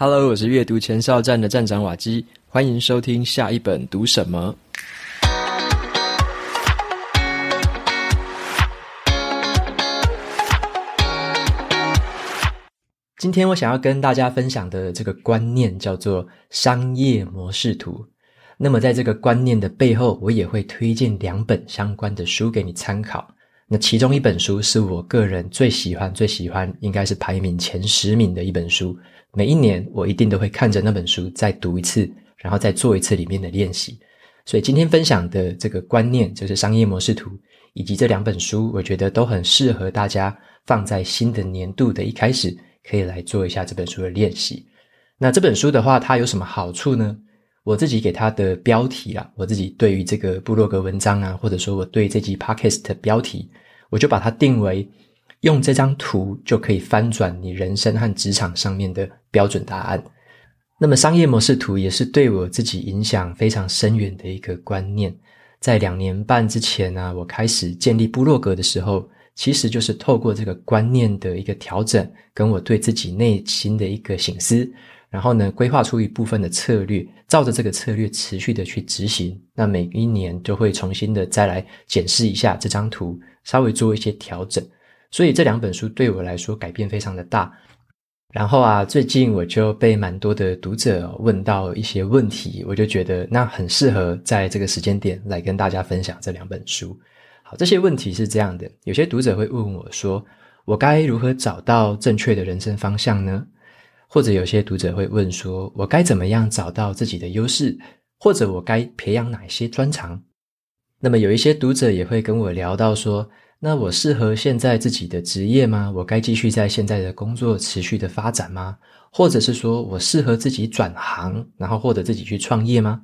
Hello，我是阅读前哨站的站长瓦基，欢迎收听下一本读什么。今天我想要跟大家分享的这个观念叫做商业模式图。那么在这个观念的背后，我也会推荐两本相关的书给你参考。那其中一本书是我个人最喜欢、最喜欢，应该是排名前十名的一本书。每一年我一定都会看着那本书再读一次，然后再做一次里面的练习。所以今天分享的这个观念就是商业模式图，以及这两本书，我觉得都很适合大家放在新的年度的一开始。可以来做一下这本书的练习。那这本书的话，它有什么好处呢？我自己给它的标题啊，我自己对于这个部落格文章啊，或者说我对这集 Podcast 的标题，我就把它定为用这张图就可以翻转你人生和职场上面的标准答案。那么商业模式图也是对我自己影响非常深远的一个观念。在两年半之前呢，我开始建立部落格的时候。其实就是透过这个观念的一个调整，跟我对自己内心的一个省思，然后呢，规划出一部分的策略，照着这个策略持续的去执行。那每一年就会重新的再来检视一下这张图，稍微做一些调整。所以这两本书对我来说改变非常的大。然后啊，最近我就被蛮多的读者问到一些问题，我就觉得那很适合在这个时间点来跟大家分享这两本书。好，这些问题是这样的，有些读者会问我说：“我该如何找到正确的人生方向呢？”或者有些读者会问说：“我该怎么样找到自己的优势？或者我该培养哪些专长？”那么有一些读者也会跟我聊到说：“那我适合现在自己的职业吗？我该继续在现在的工作持续的发展吗？或者是说我适合自己转行，然后或者自己去创业吗？”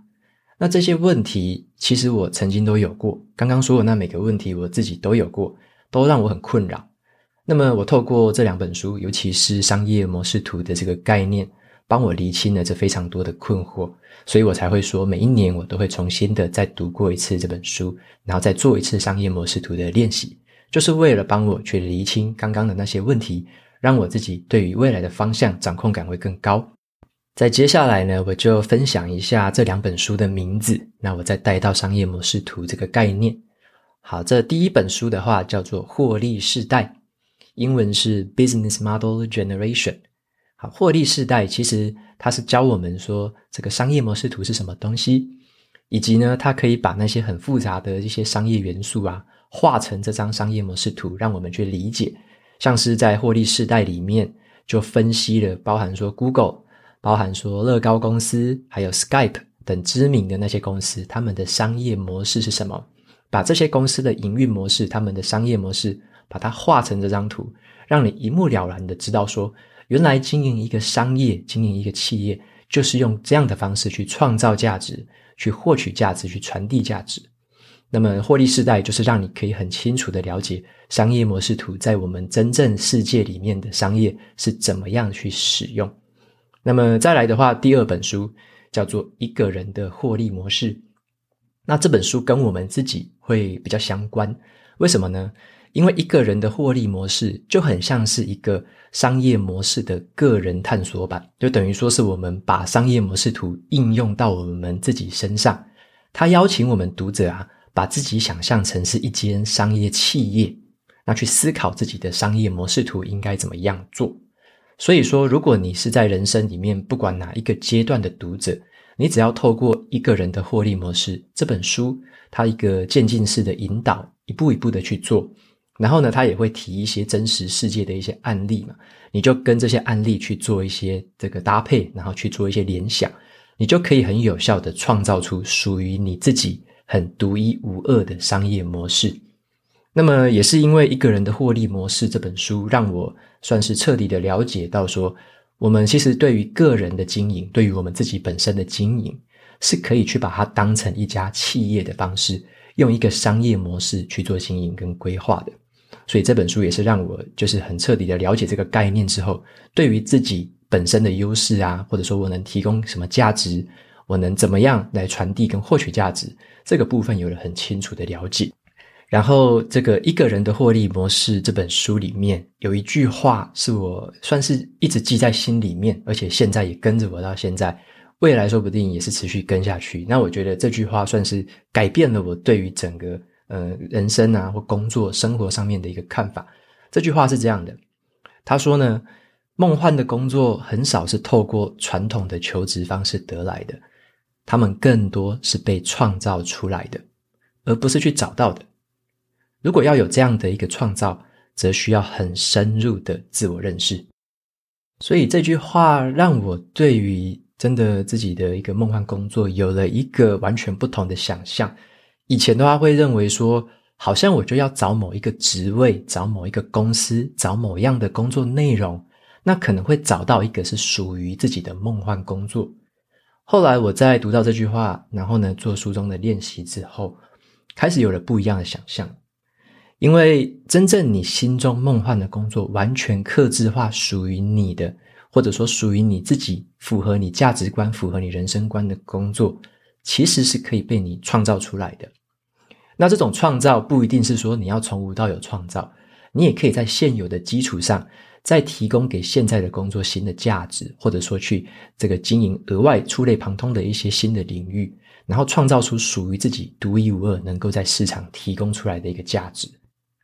那这些问题，其实我曾经都有过。刚刚说的那每个问题，我自己都有过，都让我很困扰。那么，我透过这两本书，尤其是商业模式图的这个概念，帮我厘清了这非常多的困惑，所以我才会说，每一年我都会重新的再读过一次这本书，然后再做一次商业模式图的练习，就是为了帮我去厘清刚刚的那些问题，让我自己对于未来的方向掌控感会更高。在接下来呢，我就分享一下这两本书的名字。那我再带到商业模式图这个概念。好，这第一本书的话叫做《获利世代》，英文是 Business Model Generation。好，获利世代其实它是教我们说这个商业模式图是什么东西，以及呢，它可以把那些很复杂的一些商业元素啊，画成这张商业模式图，让我们去理解。像是在获利世代里面，就分析了包含说 Google。包含说乐高公司，还有 Skype 等知名的那些公司，他们的商业模式是什么？把这些公司的营运模式、他们的商业模式，把它画成这张图，让你一目了然的知道说，原来经营一个商业、经营一个企业，就是用这样的方式去创造价值、去获取价值、去传递价值。那么获利世代就是让你可以很清楚的了解商业模式图在我们真正世界里面的商业是怎么样去使用。那么再来的话，第二本书叫做《一个人的获利模式》。那这本书跟我们自己会比较相关，为什么呢？因为一个人的获利模式就很像是一个商业模式的个人探索版，就等于说是我们把商业模式图应用到我们自己身上。他邀请我们读者啊，把自己想象成是一间商业企业，那去思考自己的商业模式图应该怎么样做。所以说，如果你是在人生里面不管哪一个阶段的读者，你只要透过一个人的获利模式这本书，它一个渐进式的引导，一步一步的去做，然后呢，他也会提一些真实世界的一些案例嘛，你就跟这些案例去做一些这个搭配，然后去做一些联想，你就可以很有效的创造出属于你自己很独一无二的商业模式。那么也是因为一个人的获利模式这本书，让我算是彻底的了解到说，我们其实对于个人的经营，对于我们自己本身的经营，是可以去把它当成一家企业的方式，用一个商业模式去做经营跟规划的。所以这本书也是让我就是很彻底的了解这个概念之后，对于自己本身的优势啊，或者说我能提供什么价值，我能怎么样来传递跟获取价值，这个部分有了很清楚的了解。然后，这个一个人的获利模式这本书里面有一句话是我算是一直记在心里面，而且现在也跟着我到现在，未来说不定也是持续跟下去。那我觉得这句话算是改变了我对于整个呃人生啊或工作生活上面的一个看法。这句话是这样的，他说呢，梦幻的工作很少是透过传统的求职方式得来的，他们更多是被创造出来的，而不是去找到的。如果要有这样的一个创造，则需要很深入的自我认识。所以这句话让我对于真的自己的一个梦幻工作有了一个完全不同的想象。以前的话会认为说，好像我就要找某一个职位，找某一个公司，找某样的工作内容，那可能会找到一个是属于自己的梦幻工作。后来我在读到这句话，然后呢，做书中的练习之后，开始有了不一样的想象。因为真正你心中梦幻的工作，完全克制化属于你的，或者说属于你自己，符合你价值观、符合你人生观的工作，其实是可以被你创造出来的。那这种创造不一定是说你要从无到有创造，你也可以在现有的基础上，再提供给现在的工作新的价值，或者说去这个经营额外触类旁通的一些新的领域，然后创造出属于自己独一无二、能够在市场提供出来的一个价值。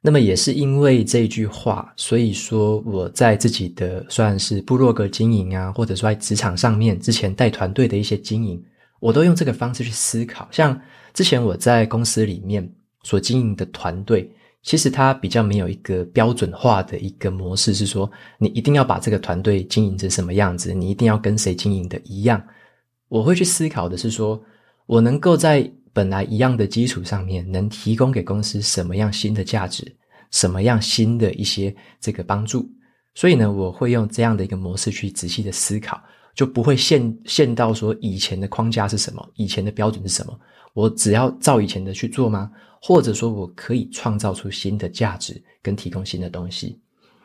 那么也是因为这句话，所以说我在自己的算是部落格经营啊，或者说在职场上面之前带团队的一些经营，我都用这个方式去思考。像之前我在公司里面所经营的团队，其实它比较没有一个标准化的一个模式，是说你一定要把这个团队经营成什么样子，你一定要跟谁经营的一样。我会去思考的是说，我能够在本来一样的基础上面，能提供给公司什么样新的价值，什么样新的一些这个帮助？所以呢，我会用这样的一个模式去仔细的思考，就不会限限到说以前的框架是什么，以前的标准是什么？我只要照以前的去做吗？或者说我可以创造出新的价值，跟提供新的东西？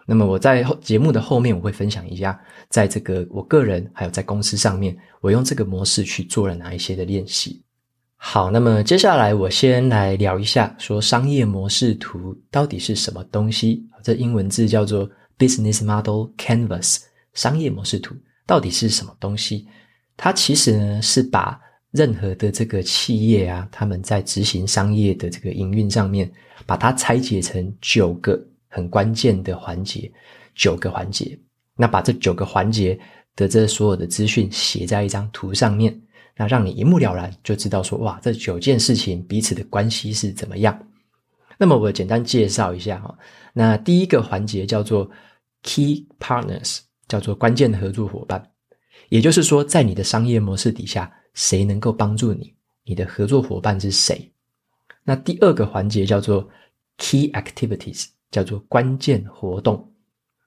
那么我在节目的后面我会分享一下，在这个我个人还有在公司上面，我用这个模式去做了哪一些的练习。好，那么接下来我先来聊一下，说商业模式图到底是什么东西？这英文字叫做 Business Model Canvas，商业模式图到底是什么东西？它其实呢是把任何的这个企业啊，他们在执行商业的这个营运上面，把它拆解成九个很关键的环节，九个环节，那把这九个环节的这所有的资讯写在一张图上面。那让你一目了然，就知道说，哇，这九件事情彼此的关系是怎么样。那么我简单介绍一下哈。那第一个环节叫做 Key Partners，叫做关键的合作伙伴。也就是说，在你的商业模式底下，谁能够帮助你？你的合作伙伴是谁？那第二个环节叫做 Key Activities，叫做关键活动。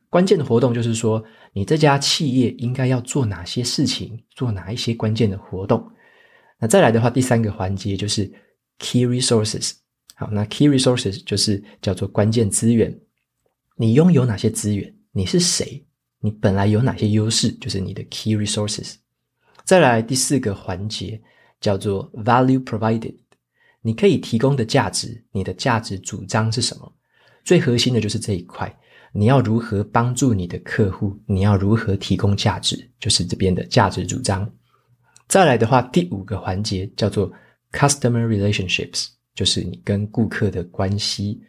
关键的活动就是说，你这家企业应该要做哪些事情，做哪一些关键的活动。那再来的话，第三个环节就是 key resources。好，那 key resources 就是叫做关键资源。你拥有哪些资源？你是谁？你本来有哪些优势？就是你的 key resources。再来第四个环节叫做 value provided。你可以提供的价值，你的价值主张是什么？最核心的就是这一块。你要如何帮助你的客户？你要如何提供价值？就是这边的价值主张。再来的话，第五个环节叫做 Customer Relationships，就是你跟顾客的关系。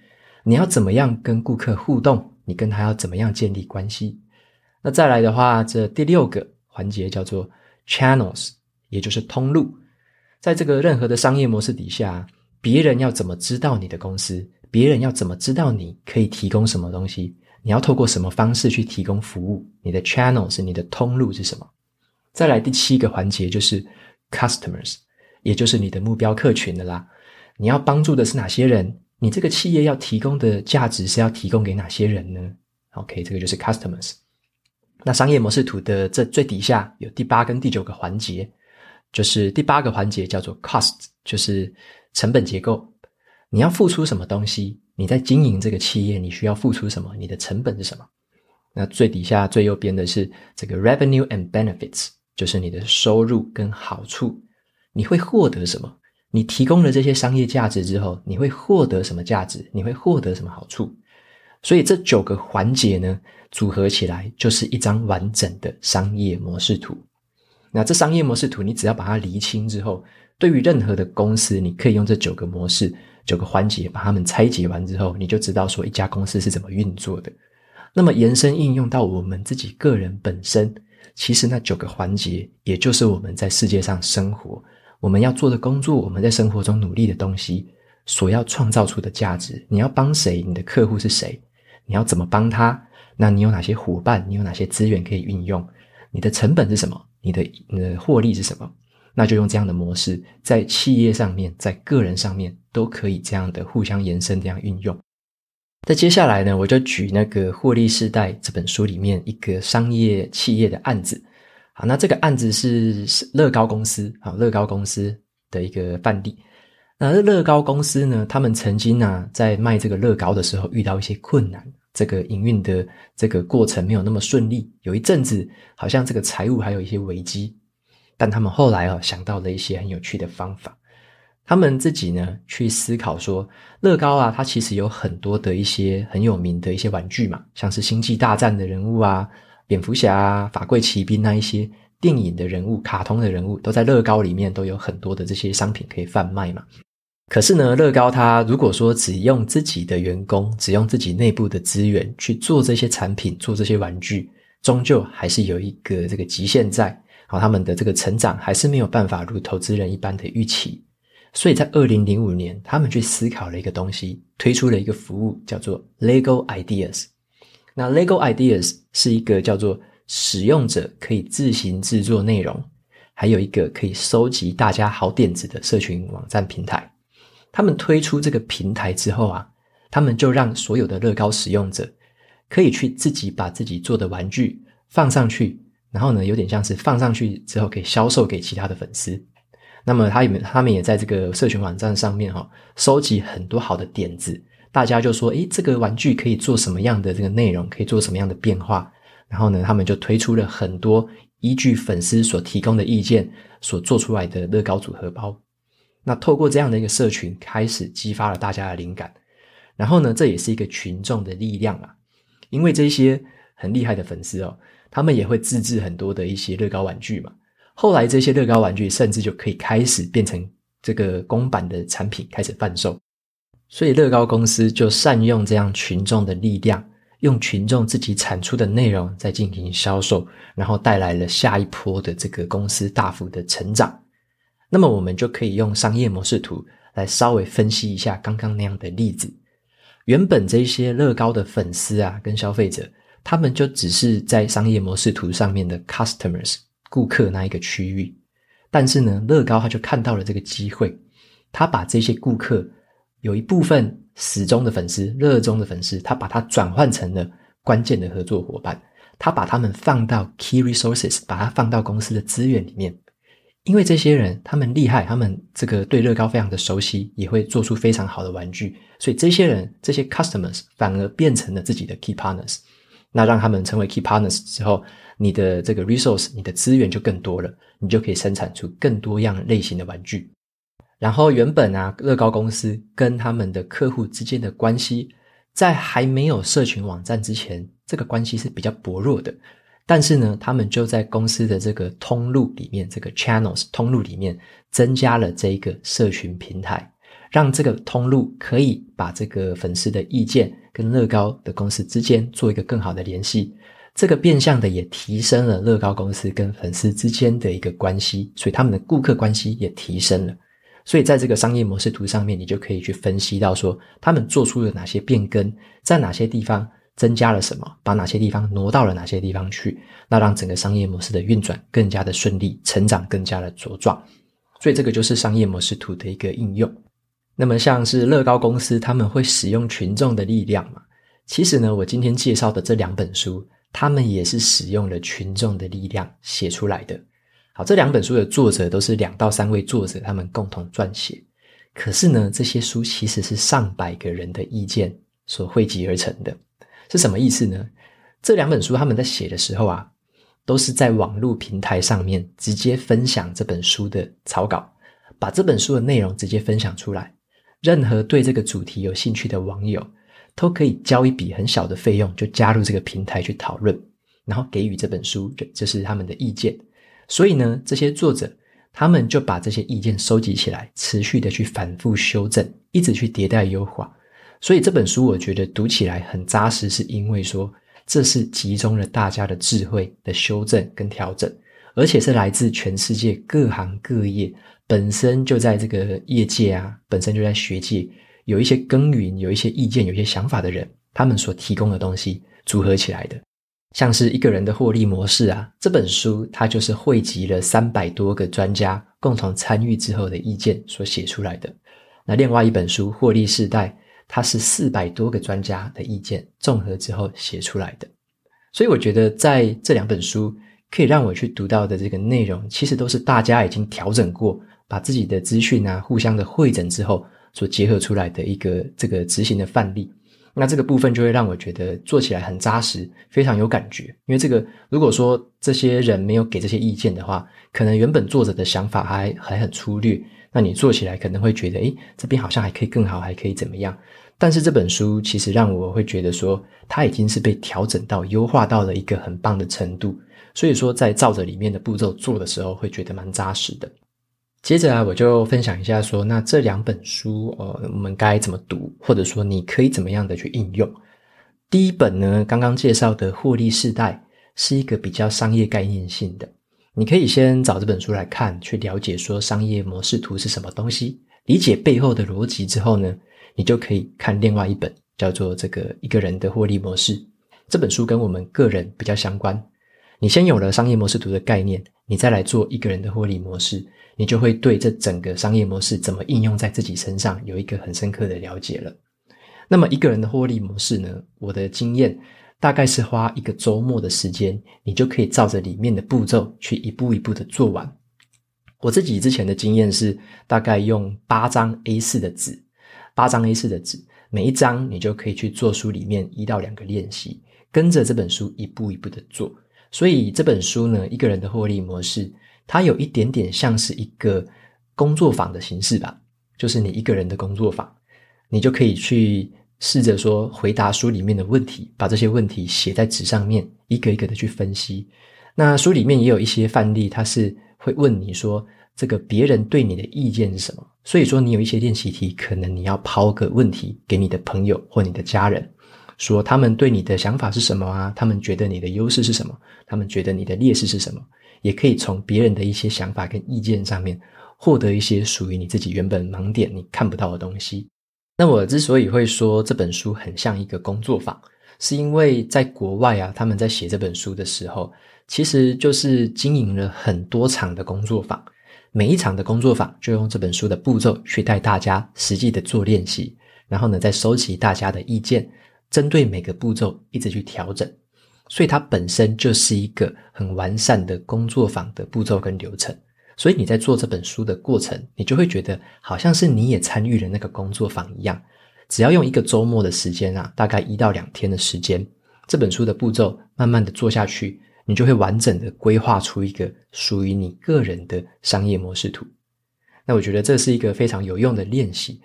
你要怎么样跟顾客互动？你跟他要怎么样建立关系？那再来的话，这第六个环节叫做 Channels，也就是通路。在这个任何的商业模式底下，别人要怎么知道你的公司？别人要怎么知道你可以提供什么东西？你要透过什么方式去提供服务？你的 channel 是你的通路是什么？再来第七个环节就是 customers，也就是你的目标客群的啦。你要帮助的是哪些人？你这个企业要提供的价值是要提供给哪些人呢？OK，这个就是 customers。那商业模式图的这最底下有第八跟第九个环节，就是第八个环节叫做 cost，就是成本结构。你要付出什么东西？你在经营这个企业，你需要付出什么？你的成本是什么？那最底下最右边的是这个 revenue and benefits，就是你的收入跟好处。你会获得什么？你提供了这些商业价值之后，你会获得什么价值？你会获得什么好处？所以这九个环节呢，组合起来就是一张完整的商业模式图。那这商业模式图，你只要把它厘清之后，对于任何的公司，你可以用这九个模式、九个环节把它们拆解完之后，你就知道说一家公司是怎么运作的。那么延伸应用到我们自己个人本身，其实那九个环节，也就是我们在世界上生活。我们要做的工作，我们在生活中努力的东西，所要创造出的价值，你要帮谁？你的客户是谁？你要怎么帮他？那你有哪些伙伴？你有哪些资源可以运用？你的成本是什么？你的你的获利是什么？那就用这样的模式，在企业上面，在个人上面，都可以这样的互相延伸，这样运用。在接下来呢，我就举那个《获利世代》这本书里面一个商业企业的案子。好，那这个案子是乐高公司啊，乐高公司的一个范例。那乐高公司呢，他们曾经啊，在卖这个乐高的时候遇到一些困难，这个营运的这个过程没有那么顺利，有一阵子好像这个财务还有一些危机。但他们后来啊，想到了一些很有趣的方法。他们自己呢，去思考说，乐高啊，它其实有很多的一些很有名的一些玩具嘛，像是星际大战的人物啊。蝙蝠侠，法贵奇兵那一些电影的人物、卡通的人物，都在乐高里面都有很多的这些商品可以贩卖嘛。可是呢，乐高它如果说只用自己的员工，只用自己内部的资源去做这些产品、做这些玩具，终究还是有一个这个极限在。好，他们的这个成长还是没有办法如投资人一般的预期。所以在二零零五年，他们去思考了一个东西，推出了一个服务，叫做 Lego Ideas。那 Lego Ideas 是一个叫做使用者可以自行制作内容，还有一个可以收集大家好点子的社群网站平台。他们推出这个平台之后啊，他们就让所有的乐高使用者可以去自己把自己做的玩具放上去，然后呢，有点像是放上去之后可以销售给其他的粉丝。那么他们他们也在这个社群网站上面哈，收集很多好的点子。大家就说：“诶，这个玩具可以做什么样的这个内容？可以做什么样的变化？”然后呢，他们就推出了很多依据粉丝所提供的意见所做出来的乐高组合包。那透过这样的一个社群，开始激发了大家的灵感。然后呢，这也是一个群众的力量啊，因为这些很厉害的粉丝哦，他们也会自制很多的一些乐高玩具嘛。后来这些乐高玩具甚至就可以开始变成这个公版的产品，开始贩售。所以乐高公司就善用这样群众的力量，用群众自己产出的内容在进行销售，然后带来了下一波的这个公司大幅的成长。那么我们就可以用商业模式图来稍微分析一下刚刚那样的例子。原本这些乐高的粉丝啊，跟消费者，他们就只是在商业模式图上面的 customers 顾客那一个区域。但是呢，乐高他就看到了这个机会，他把这些顾客。有一部分死忠的粉丝、热衷的粉丝，他把它转换成了关键的合作伙伴，他把他们放到 key resources，把它放到公司的资源里面。因为这些人他们厉害，他们这个对乐高非常的熟悉，也会做出非常好的玩具，所以这些人这些 customers 反而变成了自己的 key partners。那让他们成为 key partners 之后，你的这个 resource，你的资源就更多了，你就可以生产出更多样类型的玩具。然后原本啊，乐高公司跟他们的客户之间的关系，在还没有社群网站之前，这个关系是比较薄弱的。但是呢，他们就在公司的这个通路里面，这个 channels 通路里面，增加了这一个社群平台，让这个通路可以把这个粉丝的意见跟乐高的公司之间做一个更好的联系。这个变相的也提升了乐高公司跟粉丝之间的一个关系，所以他们的顾客关系也提升了。所以，在这个商业模式图上面，你就可以去分析到说，他们做出了哪些变更，在哪些地方增加了什么，把哪些地方挪到了哪些地方去，那让整个商业模式的运转更加的顺利，成长更加的茁壮。所以，这个就是商业模式图的一个应用。那么，像是乐高公司，他们会使用群众的力量嘛？其实呢，我今天介绍的这两本书，他们也是使用了群众的力量写出来的。好，这两本书的作者都是两到三位作者，他们共同撰写。可是呢，这些书其实是上百个人的意见所汇集而成的。是什么意思呢？这两本书他们在写的时候啊，都是在网络平台上面直接分享这本书的草稿，把这本书的内容直接分享出来，任何对这个主题有兴趣的网友都可以交一笔很小的费用，就加入这个平台去讨论，然后给予这本书这就是他们的意见。所以呢，这些作者他们就把这些意见收集起来，持续的去反复修正，一直去迭代优化。所以这本书我觉得读起来很扎实，是因为说这是集中了大家的智慧的修正跟调整，而且是来自全世界各行各业，本身就在这个业界啊，本身就在学界有一些耕耘、有一些意见、有一些想法的人，他们所提供的东西组合起来的，像是一个人的获利模式啊，这本书它就是汇集了三百多个专家共同参与之后的意见所写出来的。那另外一本书《获利世代》。它是四百多个专家的意见综合之后写出来的，所以我觉得在这两本书可以让我去读到的这个内容，其实都是大家已经调整过，把自己的资讯啊互相的会诊之后所结合出来的一个这个执行的范例。那这个部分就会让我觉得做起来很扎实，非常有感觉。因为这个如果说这些人没有给这些意见的话，可能原本作者的想法还还很粗略。那你做起来可能会觉得，诶，这边好像还可以更好，还可以怎么样？但是这本书其实让我会觉得说，它已经是被调整到、优化到了一个很棒的程度。所以说，在照着里面的步骤做的时候，会觉得蛮扎实的。接着啊，我就分享一下说，那这两本书，呃，我们该怎么读，或者说你可以怎么样的去应用？第一本呢，刚刚介绍的《获利世代》是一个比较商业概念性的。你可以先找这本书来看，去了解说商业模式图是什么东西，理解背后的逻辑之后呢，你就可以看另外一本叫做《这个一个人的获利模式》。这本书跟我们个人比较相关。你先有了商业模式图的概念，你再来做一个人的获利模式，你就会对这整个商业模式怎么应用在自己身上有一个很深刻的了解了。那么一个人的获利模式呢，我的经验。大概是花一个周末的时间，你就可以照着里面的步骤去一步一步的做完。我自己之前的经验是，大概用八张 A4 的纸，八张 A 四的纸，每一张你就可以去做书里面一到两个练习，跟着这本书一步一步的做。所以这本书呢，一个人的获利模式，它有一点点像是一个工作坊的形式吧，就是你一个人的工作坊，你就可以去。试着说回答书里面的问题，把这些问题写在纸上面，一个一个的去分析。那书里面也有一些范例，它是会问你说，这个别人对你的意见是什么？所以说你有一些练习题，可能你要抛个问题给你的朋友或你的家人，说他们对你的想法是什么啊？他们觉得你的优势是什么？他们觉得你的劣势是什么？也可以从别人的一些想法跟意见上面，获得一些属于你自己原本盲点你看不到的东西。那我之所以会说这本书很像一个工作坊，是因为在国外啊，他们在写这本书的时候，其实就是经营了很多场的工作坊，每一场的工作坊就用这本书的步骤去带大家实际的做练习，然后呢，再收集大家的意见，针对每个步骤一直去调整，所以它本身就是一个很完善的工作坊的步骤跟流程。所以你在做这本书的过程，你就会觉得好像是你也参与了那个工作坊一样。只要用一个周末的时间啊，大概一到两天的时间，这本书的步骤慢慢的做下去，你就会完整的规划出一个属于你个人的商业模式图。那我觉得这是一个非常有用的练习。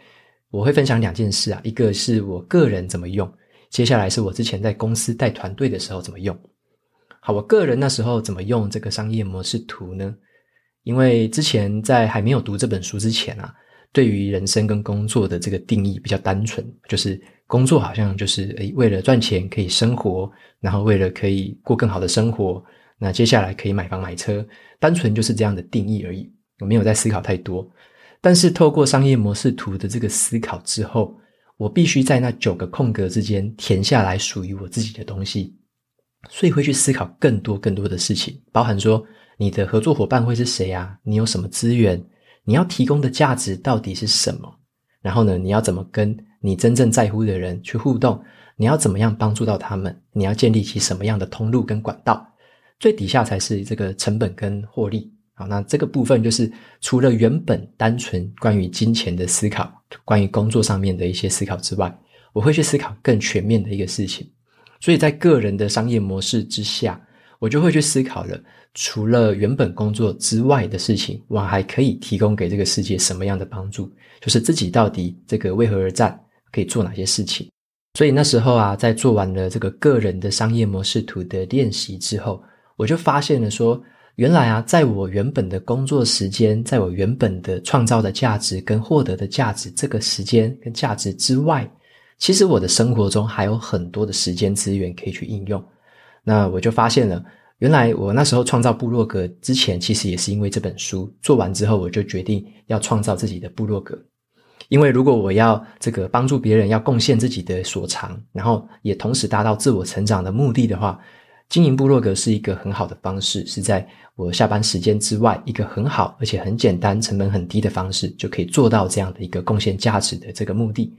我会分享两件事啊，一个是我个人怎么用，接下来是我之前在公司带团队的时候怎么用。好，我个人那时候怎么用这个商业模式图呢？因为之前在还没有读这本书之前啊，对于人生跟工作的这个定义比较单纯，就是工作好像就是诶为了赚钱可以生活，然后为了可以过更好的生活，那接下来可以买房买车，单纯就是这样的定义而已。我没有在思考太多，但是透过商业模式图的这个思考之后，我必须在那九个空格之间填下来属于我自己的东西，所以会去思考更多更多的事情，包含说。你的合作伙伴会是谁啊？你有什么资源？你要提供的价值到底是什么？然后呢，你要怎么跟你真正在乎的人去互动？你要怎么样帮助到他们？你要建立起什么样的通路跟管道？最底下才是这个成本跟获利。好，那这个部分就是除了原本单纯关于金钱的思考，关于工作上面的一些思考之外，我会去思考更全面的一个事情。所以在个人的商业模式之下。我就会去思考了，除了原本工作之外的事情，我还可以提供给这个世界什么样的帮助？就是自己到底这个为何而战，可以做哪些事情？所以那时候啊，在做完了这个个人的商业模式图的练习之后，我就发现了说，原来啊，在我原本的工作时间，在我原本的创造的价值跟获得的价值这个时间跟价值之外，其实我的生活中还有很多的时间资源可以去应用。那我就发现了，原来我那时候创造部落格之前，其实也是因为这本书做完之后，我就决定要创造自己的部落格。因为如果我要这个帮助别人，要贡献自己的所长，然后也同时达到自我成长的目的的话，经营部落格是一个很好的方式，是在我下班时间之外一个很好而且很简单、成本很低的方式，就可以做到这样的一个贡献价值的这个目的。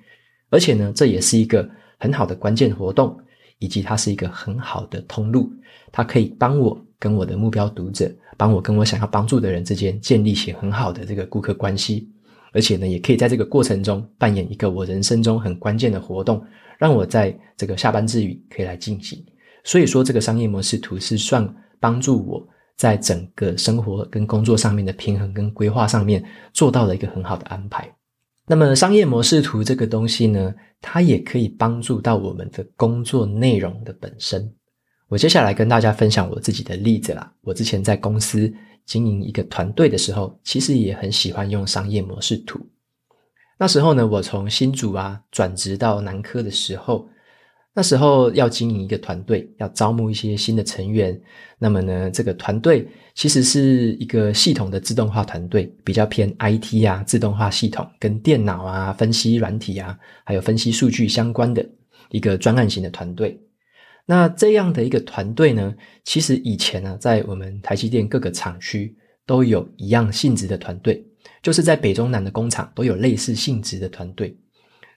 而且呢，这也是一个很好的关键活动，以及它是一个很好的通路，它可以帮我跟我的目标读者，帮我跟我想要帮助的人之间建立起很好的这个顾客关系。而且呢，也可以在这个过程中扮演一个我人生中很关键的活动，让我在这个下班之余可以来进行。所以说，这个商业模式图是算帮助我在整个生活跟工作上面的平衡跟规划上面做到了一个很好的安排。那么，商业模式图这个东西呢，它也可以帮助到我们的工作内容的本身。我接下来跟大家分享我自己的例子啦。我之前在公司。经营一个团队的时候，其实也很喜欢用商业模式图。那时候呢，我从新竹啊转职到南科的时候，那时候要经营一个团队，要招募一些新的成员。那么呢，这个团队其实是一个系统的自动化团队，比较偏 IT 啊，自动化系统跟电脑啊、分析软体啊，还有分析数据相关的一个专案型的团队。那这样的一个团队呢，其实以前呢，在我们台积电各个厂区都有一样性质的团队，就是在北中南的工厂都有类似性质的团队。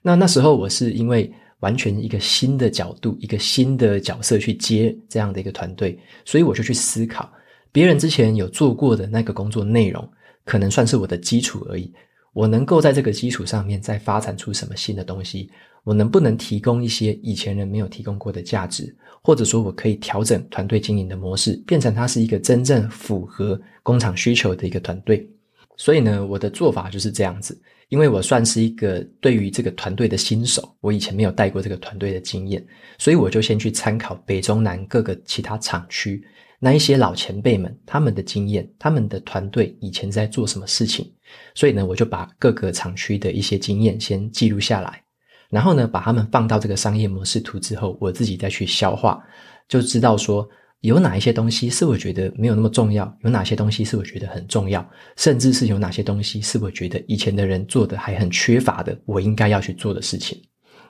那那时候我是因为完全一个新的角度、一个新的角色去接这样的一个团队，所以我就去思考，别人之前有做过的那个工作内容，可能算是我的基础而已。我能够在这个基础上面再发展出什么新的东西？我能不能提供一些以前人没有提供过的价值？或者说，我可以调整团队经营的模式，变成它是一个真正符合工厂需求的一个团队。所以呢，我的做法就是这样子，因为我算是一个对于这个团队的新手，我以前没有带过这个团队的经验，所以我就先去参考北中南各个其他厂区那一些老前辈们他们的经验，他们的团队以前在做什么事情。所以呢，我就把各个厂区的一些经验先记录下来。然后呢，把他们放到这个商业模式图之后，我自己再去消化，就知道说有哪一些东西是我觉得没有那么重要，有哪些东西是我觉得很重要，甚至是有哪些东西是我觉得以前的人做的还很缺乏的，我应该要去做的事情。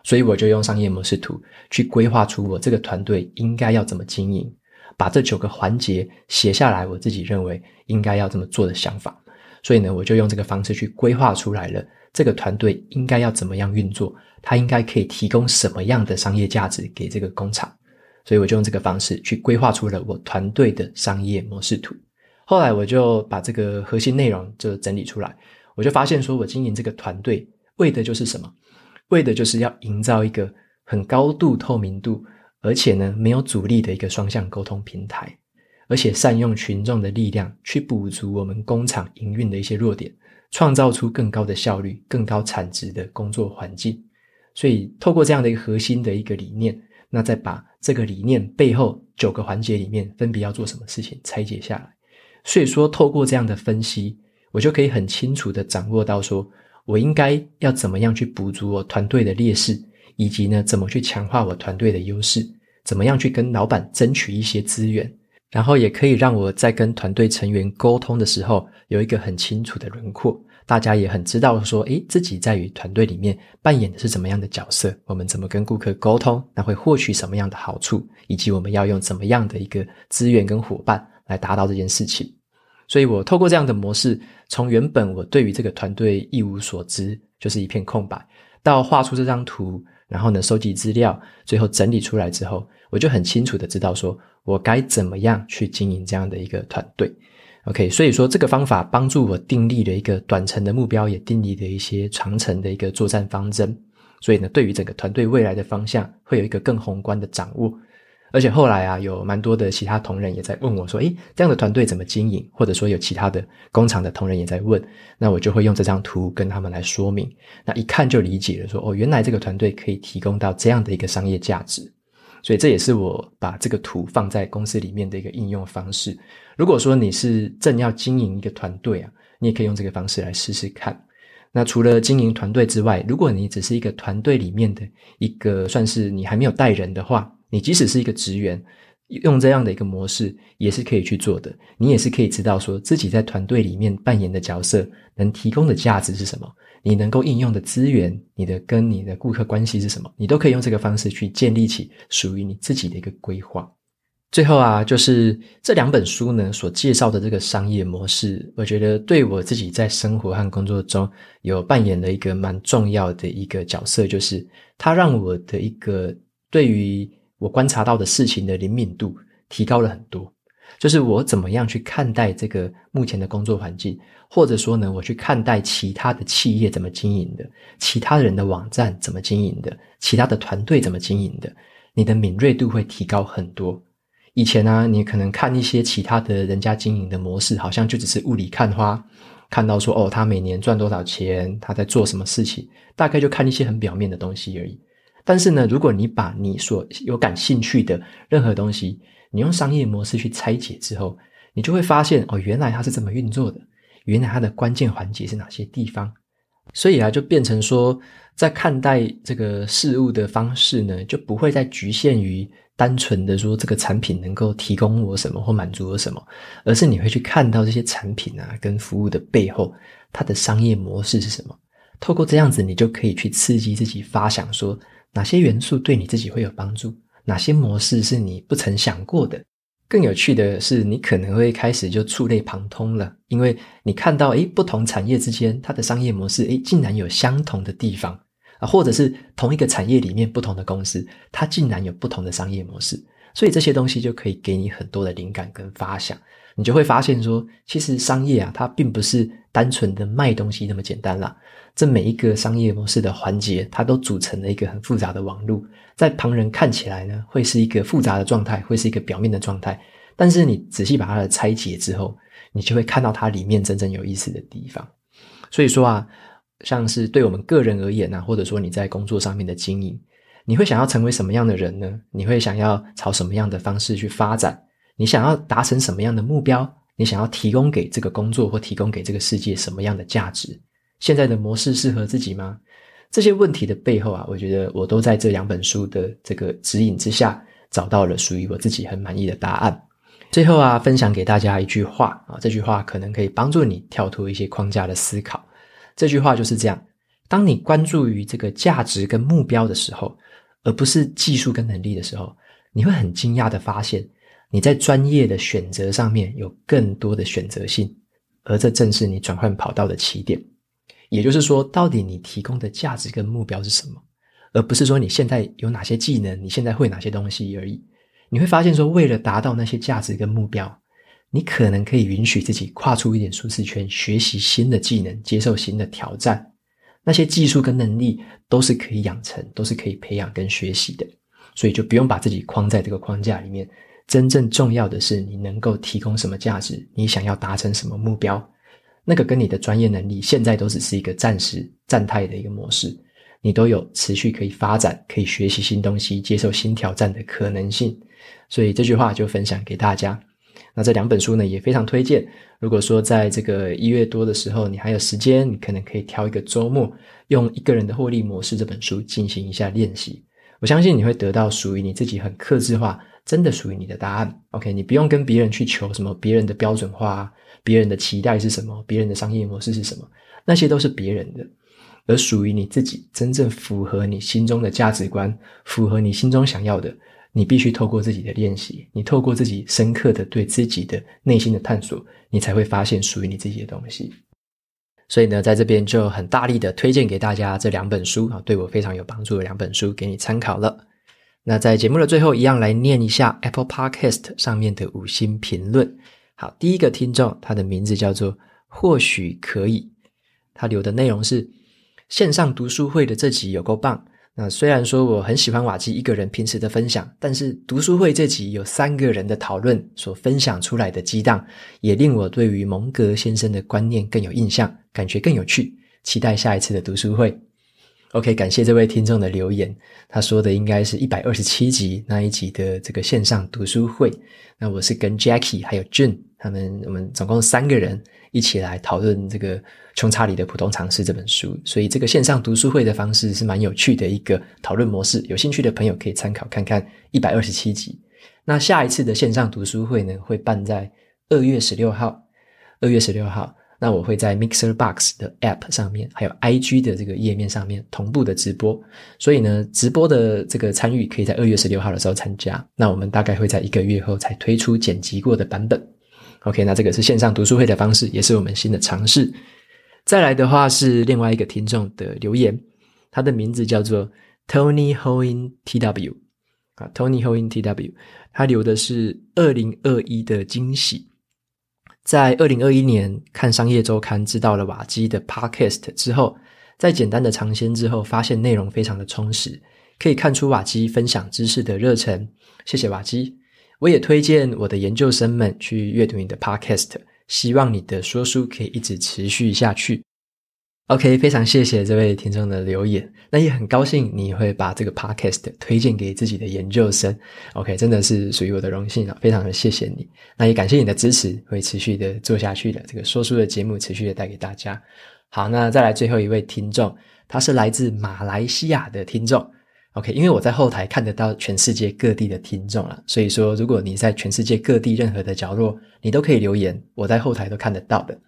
所以我就用商业模式图去规划出我这个团队应该要怎么经营，把这九个环节写下来，我自己认为应该要这么做的想法。所以呢，我就用这个方式去规划出来了。这个团队应该要怎么样运作？它应该可以提供什么样的商业价值给这个工厂？所以我就用这个方式去规划出了我团队的商业模式图。后来我就把这个核心内容就整理出来，我就发现说，我经营这个团队为的就是什么？为的就是要营造一个很高度透明度，而且呢没有阻力的一个双向沟通平台，而且善用群众的力量去补足我们工厂营运的一些弱点。创造出更高的效率、更高产值的工作环境，所以透过这样的一个核心的一个理念，那再把这个理念背后九个环节里面分别要做什么事情拆解下来。所以说，透过这样的分析，我就可以很清楚地掌握到，说我应该要怎么样去补足我团队的劣势，以及呢，怎么去强化我团队的优势，怎么样去跟老板争取一些资源。然后也可以让我在跟团队成员沟通的时候有一个很清楚的轮廓，大家也很知道说，诶，自己在于团队里面扮演的是怎么样的角色，我们怎么跟顾客沟通，那会获取什么样的好处，以及我们要用怎么样的一个资源跟伙伴来达到这件事情。所以我透过这样的模式，从原本我对于这个团队一无所知，就是一片空白，到画出这张图，然后呢，收集资料，最后整理出来之后，我就很清楚的知道说。我该怎么样去经营这样的一个团队？OK，所以说这个方法帮助我订立了一个短程的目标，也订立了一些长程的一个作战方针。所以呢，对于整个团队未来的方向，会有一个更宏观的掌握。而且后来啊，有蛮多的其他同仁也在问我说：“诶，这样的团队怎么经营？”或者说有其他的工厂的同仁也在问，那我就会用这张图跟他们来说明。那一看就理解了说，说哦，原来这个团队可以提供到这样的一个商业价值。所以这也是我把这个图放在公司里面的一个应用方式。如果说你是正要经营一个团队啊，你也可以用这个方式来试试看。那除了经营团队之外，如果你只是一个团队里面的一个，算是你还没有带人的话，你即使是一个职员，用这样的一个模式也是可以去做的。你也是可以知道说自己在团队里面扮演的角色，能提供的价值是什么，你能够应用的资源，你的跟你的顾客关系是什么，你都可以用这个方式去建立起属于你自己的一个规划。最后啊，就是这两本书呢所介绍的这个商业模式，我觉得对我自己在生活和工作中有扮演了一个蛮重要的一个角色，就是它让我的一个对于我观察到的事情的灵敏度提高了很多。就是我怎么样去看待这个目前的工作环境，或者说呢，我去看待其他的企业怎么经营的，其他人的网站怎么经营的，其他的团队怎么经营的，你的敏锐度会提高很多。以前呢、你可能看一些其他的人家经营的模式，好像就只是雾里看花，看到说哦，他每年赚多少钱，他在做什么事情，大概就看一些很表面的东西而已。但是呢，如果你把你所有感兴趣的任何东西，你用商业模式去拆解之后，你就会发现哦，原来它是这么运作的，原来它的关键环节是哪些地方。所以啊，就变成说，在看待这个事物的方式呢，就不会再局限于。单纯的说，这个产品能够提供我什么或满足我什么，而是你会去看到这些产品啊跟服务的背后，它的商业模式是什么。透过这样子，你就可以去刺激自己发想，说哪些元素对你自己会有帮助，哪些模式是你不曾想过的。更有趣的是，你可能会开始就触类旁通了，因为你看到，诶，不同产业之间它的商业模式，诶，竟然有相同的地方。啊，或者是同一个产业里面不同的公司，它竟然有不同的商业模式，所以这些东西就可以给你很多的灵感跟发想，你就会发现说，其实商业啊，它并不是单纯的卖东西那么简单啦。这每一个商业模式的环节，它都组成了一个很复杂的网络，在旁人看起来呢，会是一个复杂的状态，会是一个表面的状态，但是你仔细把它的拆解之后，你就会看到它里面真正有意思的地方。所以说啊。像是对我们个人而言啊，或者说你在工作上面的经营，你会想要成为什么样的人呢？你会想要朝什么样的方式去发展？你想要达成什么样的目标？你想要提供给这个工作或提供给这个世界什么样的价值？现在的模式适合自己吗？这些问题的背后啊，我觉得我都在这两本书的这个指引之下，找到了属于我自己很满意的答案。最后啊，分享给大家一句话啊，这句话可能可以帮助你跳脱一些框架的思考。这句话就是这样：当你关注于这个价值跟目标的时候，而不是技术跟能力的时候，你会很惊讶的发现，你在专业的选择上面有更多的选择性，而这正是你转换跑道的起点。也就是说，到底你提供的价值跟目标是什么，而不是说你现在有哪些技能，你现在会哪些东西而已。你会发现说，为了达到那些价值跟目标。你可能可以允许自己跨出一点舒适圈，学习新的技能，接受新的挑战。那些技术跟能力都是可以养成，都是可以培养跟学习的。所以就不用把自己框在这个框架里面。真正重要的是你能够提供什么价值，你想要达成什么目标。那个跟你的专业能力现在都只是一个暂时暂态的一个模式，你都有持续可以发展、可以学习新东西、接受新挑战的可能性。所以这句话就分享给大家。那这两本书呢，也非常推荐。如果说在这个一月多的时候，你还有时间，你可能可以挑一个周末，用《一个人的获利模式》这本书进行一下练习。我相信你会得到属于你自己很克制化、真的属于你的答案。OK，你不用跟别人去求什么别人的标准化，别人的期待是什么，别人的商业模式是什么，那些都是别人的，而属于你自己真正符合你心中的价值观，符合你心中想要的。你必须透过自己的练习，你透过自己深刻的对自己的内心的探索，你才会发现属于你自己的东西。所以呢，在这边就很大力的推荐给大家这两本书啊，对我非常有帮助的两本书，给你参考了。那在节目的最后，一样来念一下 Apple Podcast 上面的五星评论。好，第一个听众，他的名字叫做或许可以，他留的内容是线上读书会的这集有够棒。那虽然说我很喜欢瓦基一个人平时的分享，但是读书会这集有三个人的讨论所分享出来的激荡，也令我对于蒙格先生的观念更有印象，感觉更有趣，期待下一次的读书会。OK，感谢这位听众的留言，他说的应该是一百二十七集那一集的这个线上读书会。那我是跟 Jackie 还有 Jun 他们，我们总共三个人。一起来讨论这个《穷查理的普通常识》这本书，所以这个线上读书会的方式是蛮有趣的一个讨论模式。有兴趣的朋友可以参考看看一百二十七集。那下一次的线上读书会呢，会办在二月十六号。二月十六号，那我会在 Mixer Box 的 App 上面，还有 IG 的这个页面上面同步的直播。所以呢，直播的这个参与可以在二月十六号的时候参加。那我们大概会在一个月后才推出剪辑过的版本。OK，那这个是线上读书会的方式，也是我们新的尝试。再来的话是另外一个听众的留言，他的名字叫做 Tony Hoin TW 啊，Tony Hoin TW，他留的是二零二一的惊喜。在二零二一年看商业周刊知道了瓦基的 Podcast 之后，在简单的尝鲜之后，发现内容非常的充实，可以看出瓦基分享知识的热忱。谢谢瓦基。我也推荐我的研究生们去阅读你的 Podcast，希望你的说书可以一直持续下去。OK，非常谢谢这位听众的留言，那也很高兴你会把这个 Podcast 推荐给自己的研究生。OK，真的是属于我的荣幸啊，非常的谢谢你。那也感谢你的支持，会持续的做下去的。这个说书的节目持续的带给大家。好，那再来最后一位听众，他是来自马来西亚的听众。OK，因为我在后台看得到全世界各地的听众了，所以说如果你在全世界各地任何的角落，你都可以留言，我在后台都看得到的。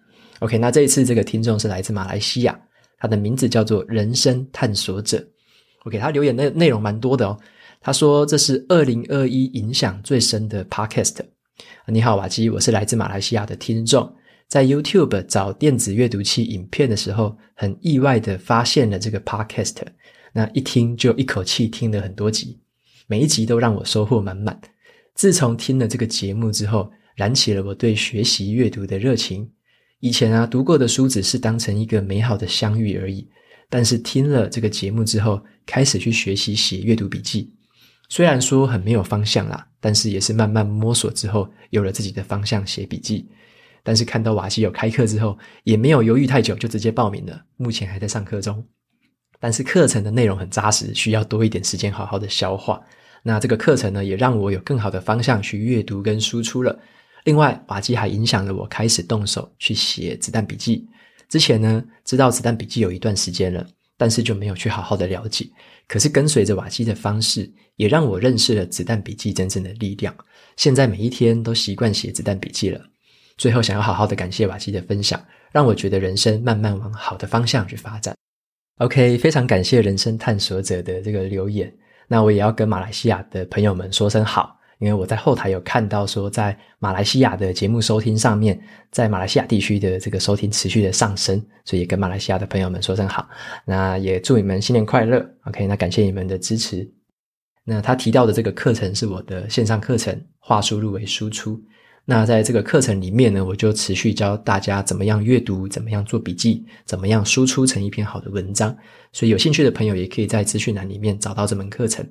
OK，那这一次这个听众是来自马来西亚，他的名字叫做人生探索者。OK，他留言的内容蛮多的哦。他说这是二零二一影响最深的 Podcast。你好，瓦基，我是来自马来西亚的听众，在 YouTube 找电子阅读器影片的时候，很意外的发现了这个 Podcast。那一听就一口气听了很多集，每一集都让我收获满满。自从听了这个节目之后，燃起了我对学习阅读的热情。以前啊，读过的书只是当成一个美好的相遇而已。但是听了这个节目之后，开始去学习写阅读笔记。虽然说很没有方向啦，但是也是慢慢摸索之后，有了自己的方向写笔记。但是看到瓦西有开课之后，也没有犹豫太久，就直接报名了。目前还在上课中。但是课程的内容很扎实，需要多一点时间好好的消化。那这个课程呢，也让我有更好的方向去阅读跟输出了。另外，瓦基还影响了我开始动手去写子弹笔记。之前呢，知道子弹笔记有一段时间了，但是就没有去好好的了解。可是跟随着瓦基的方式，也让我认识了子弹笔记真正的力量。现在每一天都习惯写子弹笔记了。最后，想要好好的感谢瓦基的分享，让我觉得人生慢慢往好的方向去发展。OK，非常感谢人生探索者的这个留言。那我也要跟马来西亚的朋友们说声好，因为我在后台有看到说，在马来西亚的节目收听上面，在马来西亚地区的这个收听持续的上升，所以也跟马来西亚的朋友们说声好。那也祝你们新年快乐。OK，那感谢你们的支持。那他提到的这个课程是我的线上课程，话术入围输出。那在这个课程里面呢，我就持续教大家怎么样阅读，怎么样做笔记，怎么样输出成一篇好的文章。所以有兴趣的朋友也可以在资讯栏里面找到这门课程。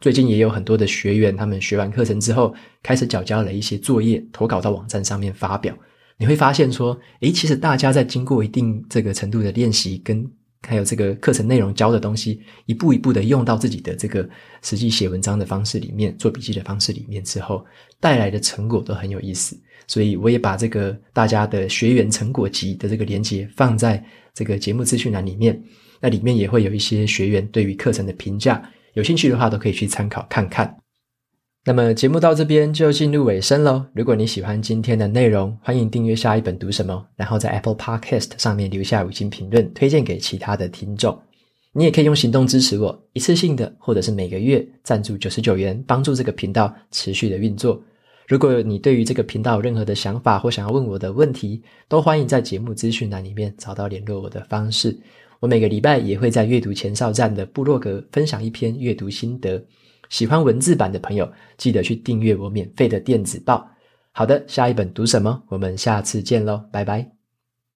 最近也有很多的学员，他们学完课程之后，开始缴交了一些作业，投稿到网站上面发表。你会发现说，诶，其实大家在经过一定这个程度的练习跟。还有这个课程内容教的东西，一步一步的用到自己的这个实际写文章的方式里面，做笔记的方式里面之后，带来的成果都很有意思。所以我也把这个大家的学员成果集的这个连接放在这个节目资讯栏里面，那里面也会有一些学员对于课程的评价，有兴趣的话都可以去参考看看。那么节目到这边就进入尾声喽。如果你喜欢今天的内容，欢迎订阅下一本读什么，然后在 Apple Podcast 上面留下五星评论，推荐给其他的听众。你也可以用行动支持我，一次性的或者是每个月赞助九十九元，帮助这个频道持续的运作。如果你对于这个频道有任何的想法或想要问我的问题，都欢迎在节目资讯栏里面找到联络我的方式。我每个礼拜也会在阅读前哨站的部落格分享一篇阅读心得。喜欢文字版的朋友，记得去订阅我免费的电子报。好的，下一本读什么？我们下次见喽，拜拜。